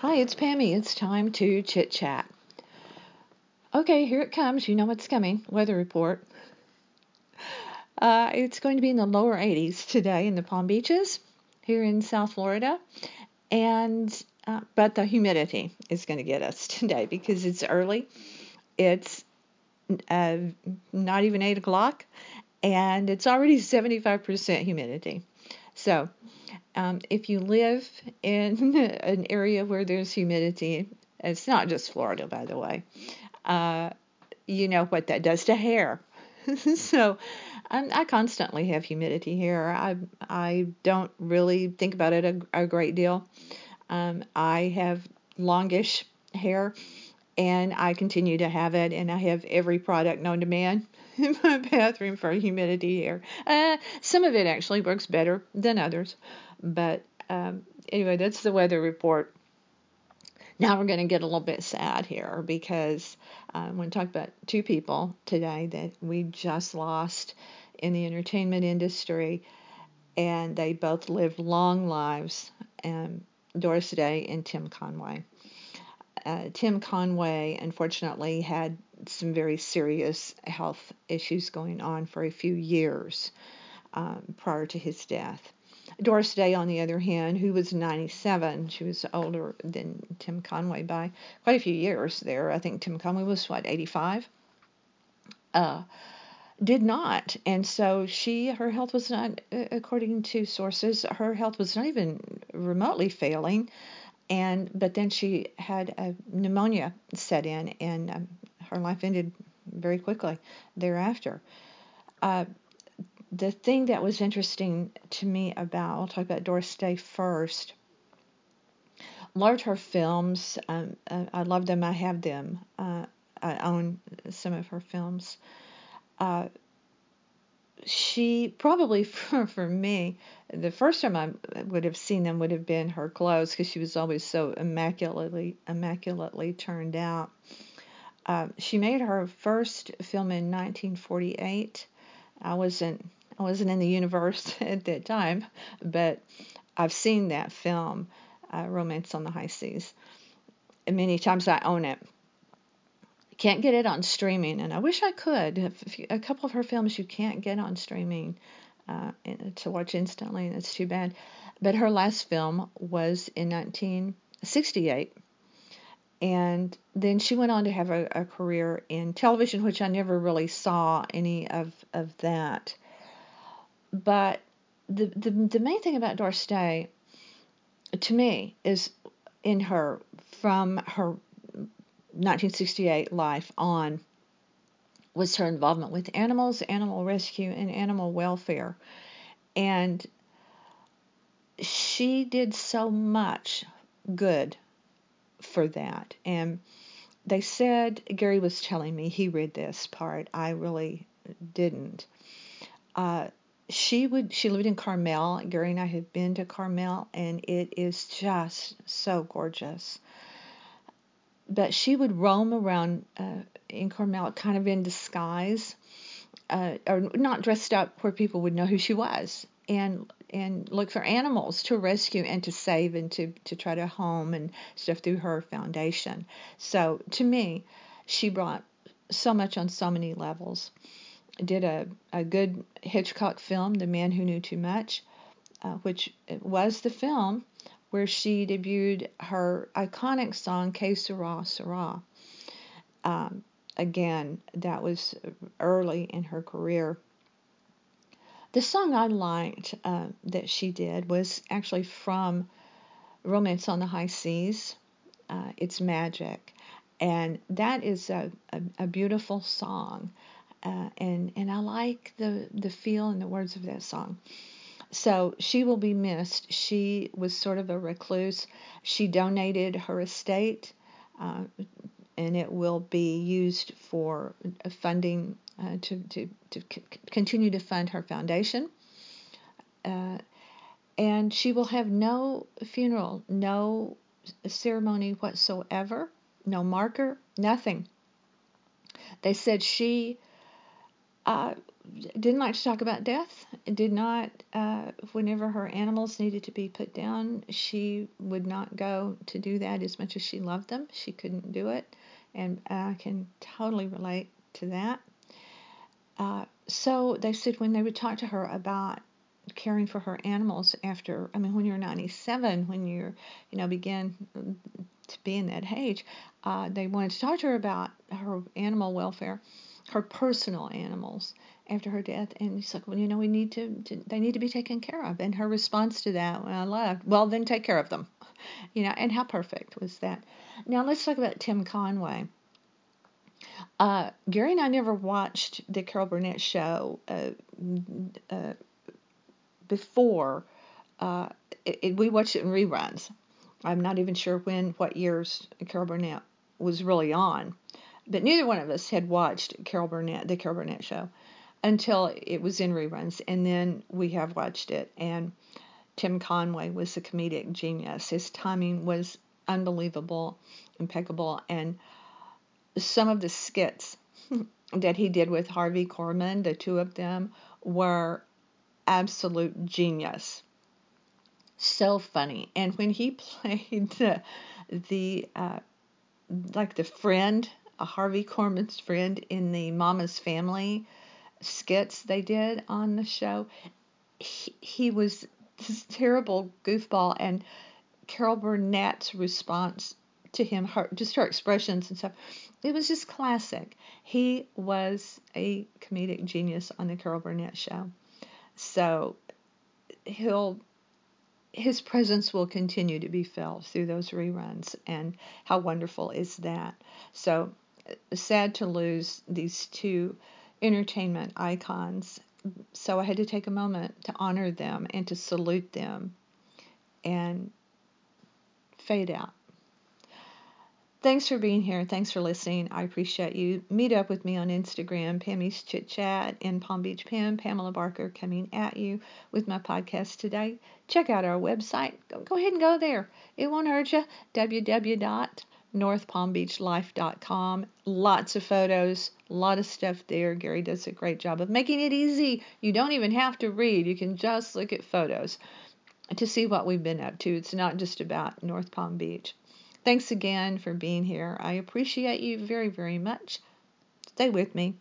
Hi, it's Pammy. It's time to chit chat. Okay, here it comes. You know what's coming. Weather report. Uh, it's going to be in the lower 80s today in the Palm Beaches here in South Florida. And uh, but the humidity is going to get us today because it's early. It's uh, not even 8 o'clock and it's already 75% humidity. So um, if you live in an area where there's humidity, it's not just Florida, by the way, uh, you know what that does to hair. so um, I constantly have humidity here. I I don't really think about it a, a great deal. Um, I have longish hair, and I continue to have it, and I have every product known to man in my bathroom for humidity here. Uh, some of it actually works better than others, but um, anyway, that's the weather report. Now we're going to get a little bit sad here because uh, I'm going to talk about two people today that we just lost in the entertainment industry, and they both lived long lives. Um, Doris Day and Tim Conway. Uh, Tim Conway, unfortunately, had some very serious health issues going on for a few years um, prior to his death. Doris Day, on the other hand, who was 97, she was older than Tim Conway by quite a few years there. I think Tim Conway was, what, 85? Uh, did not. And so she, her health was not, according to sources, her health was not even remotely failing. And, but then she had a pneumonia set in and um, her life ended very quickly thereafter. Uh, the thing that was interesting to me about, I'll talk about Doris Day first. Loved her films. Um, uh, I love them. I have them. Uh, I own some of her films. Uh, she probably for, for me, the first time I would have seen them would have been her clothes because she was always so immaculately immaculately turned out. Uh, she made her first film in 1948. I wasn't I wasn't in the universe at that time, but I've seen that film, uh, Romance on the High Seas. Many times I own it. Can't get it on streaming, and I wish I could. A couple of her films you can't get on streaming uh, to watch instantly, and it's too bad. But her last film was in 1968 and then she went on to have a, a, career in television, which I never really saw any of, of that. But the, the, the main thing about Doris Day, to me, is in her, from her 1968 life on, was her involvement with animals, animal rescue, and animal welfare. And she did so much good for that. And they said, Gary was telling me, he read this part, I really didn't. Uh, she would she lived in Carmel. Gary and I have been to Carmel and it is just so gorgeous. But she would roam around uh, in Carmel kind of in disguise, uh, or not dressed up where people would know who she was, and and look for animals to rescue and to save and to, to try to home and stuff through her foundation. So to me, she brought so much on so many levels. Did a, a good Hitchcock film, The Man Who Knew Too Much, uh, which was the film where she debuted her iconic song, Que Sera, Sera. Um, again, that was early in her career. The song I liked uh, that she did was actually from Romance on the High Seas. Uh, it's Magic. And that is a, a, a beautiful song. Uh, and, and I like the, the feel and the words of that song. So she will be missed. She was sort of a recluse. She donated her estate, uh, and it will be used for funding uh, to, to, to c- continue to fund her foundation. Uh, and she will have no funeral, no ceremony whatsoever, no marker, nothing. They said she uh, didn't like to talk about death. Did not, uh, whenever her animals needed to be put down, she would not go to do that as much as she loved them. She couldn't do it. And I can totally relate to that. Uh, so they said when they would talk to her about caring for her animals after, I mean, when you're 97, when you're, you know, begin to be in that age, uh, they wanted to talk to her about her animal welfare, her personal animals after her death. And she's like, well, you know, we need to, to they need to be taken care of. And her response to that when I left, well, then take care of them. You know, and how perfect was that? Now let's talk about Tim Conway. Uh, Gary and I never watched the Carol Burnett show uh, uh, before. Uh, it, it, we watched it in reruns. I'm not even sure when, what years Carol Burnett was really on, but neither one of us had watched Carol Burnett, the Carol Burnett show, until it was in reruns, and then we have watched it. And Tim Conway was a comedic genius. His timing was unbelievable, impeccable, and some of the skits that he did with Harvey Korman, the two of them, were absolute genius. So funny. And when he played the, the uh, like the friend, Harvey Korman's friend in the Mama's Family skits they did on the show, he, he was this terrible goofball. And Carol Burnett's response to him, her, just her expressions and stuff, it was just classic. He was a comedic genius on the Carol Burnett show. So he'll his presence will continue to be felt through those reruns and how wonderful is that so sad to lose these two entertainment icons so i had to take a moment to honor them and to salute them and fade out Thanks for being here. Thanks for listening. I appreciate you. Meet up with me on Instagram, Pammy's Chit Chat in Palm Beach Pam, Pamela Barker coming at you with my podcast today. Check out our website. Go, go ahead and go there. It won't hurt you. www.northpalmbeachlife.com. Lots of photos, a lot of stuff there. Gary does a great job of making it easy. You don't even have to read. You can just look at photos to see what we've been up to. It's not just about North Palm Beach. Thanks again for being here. I appreciate you very, very much. Stay with me.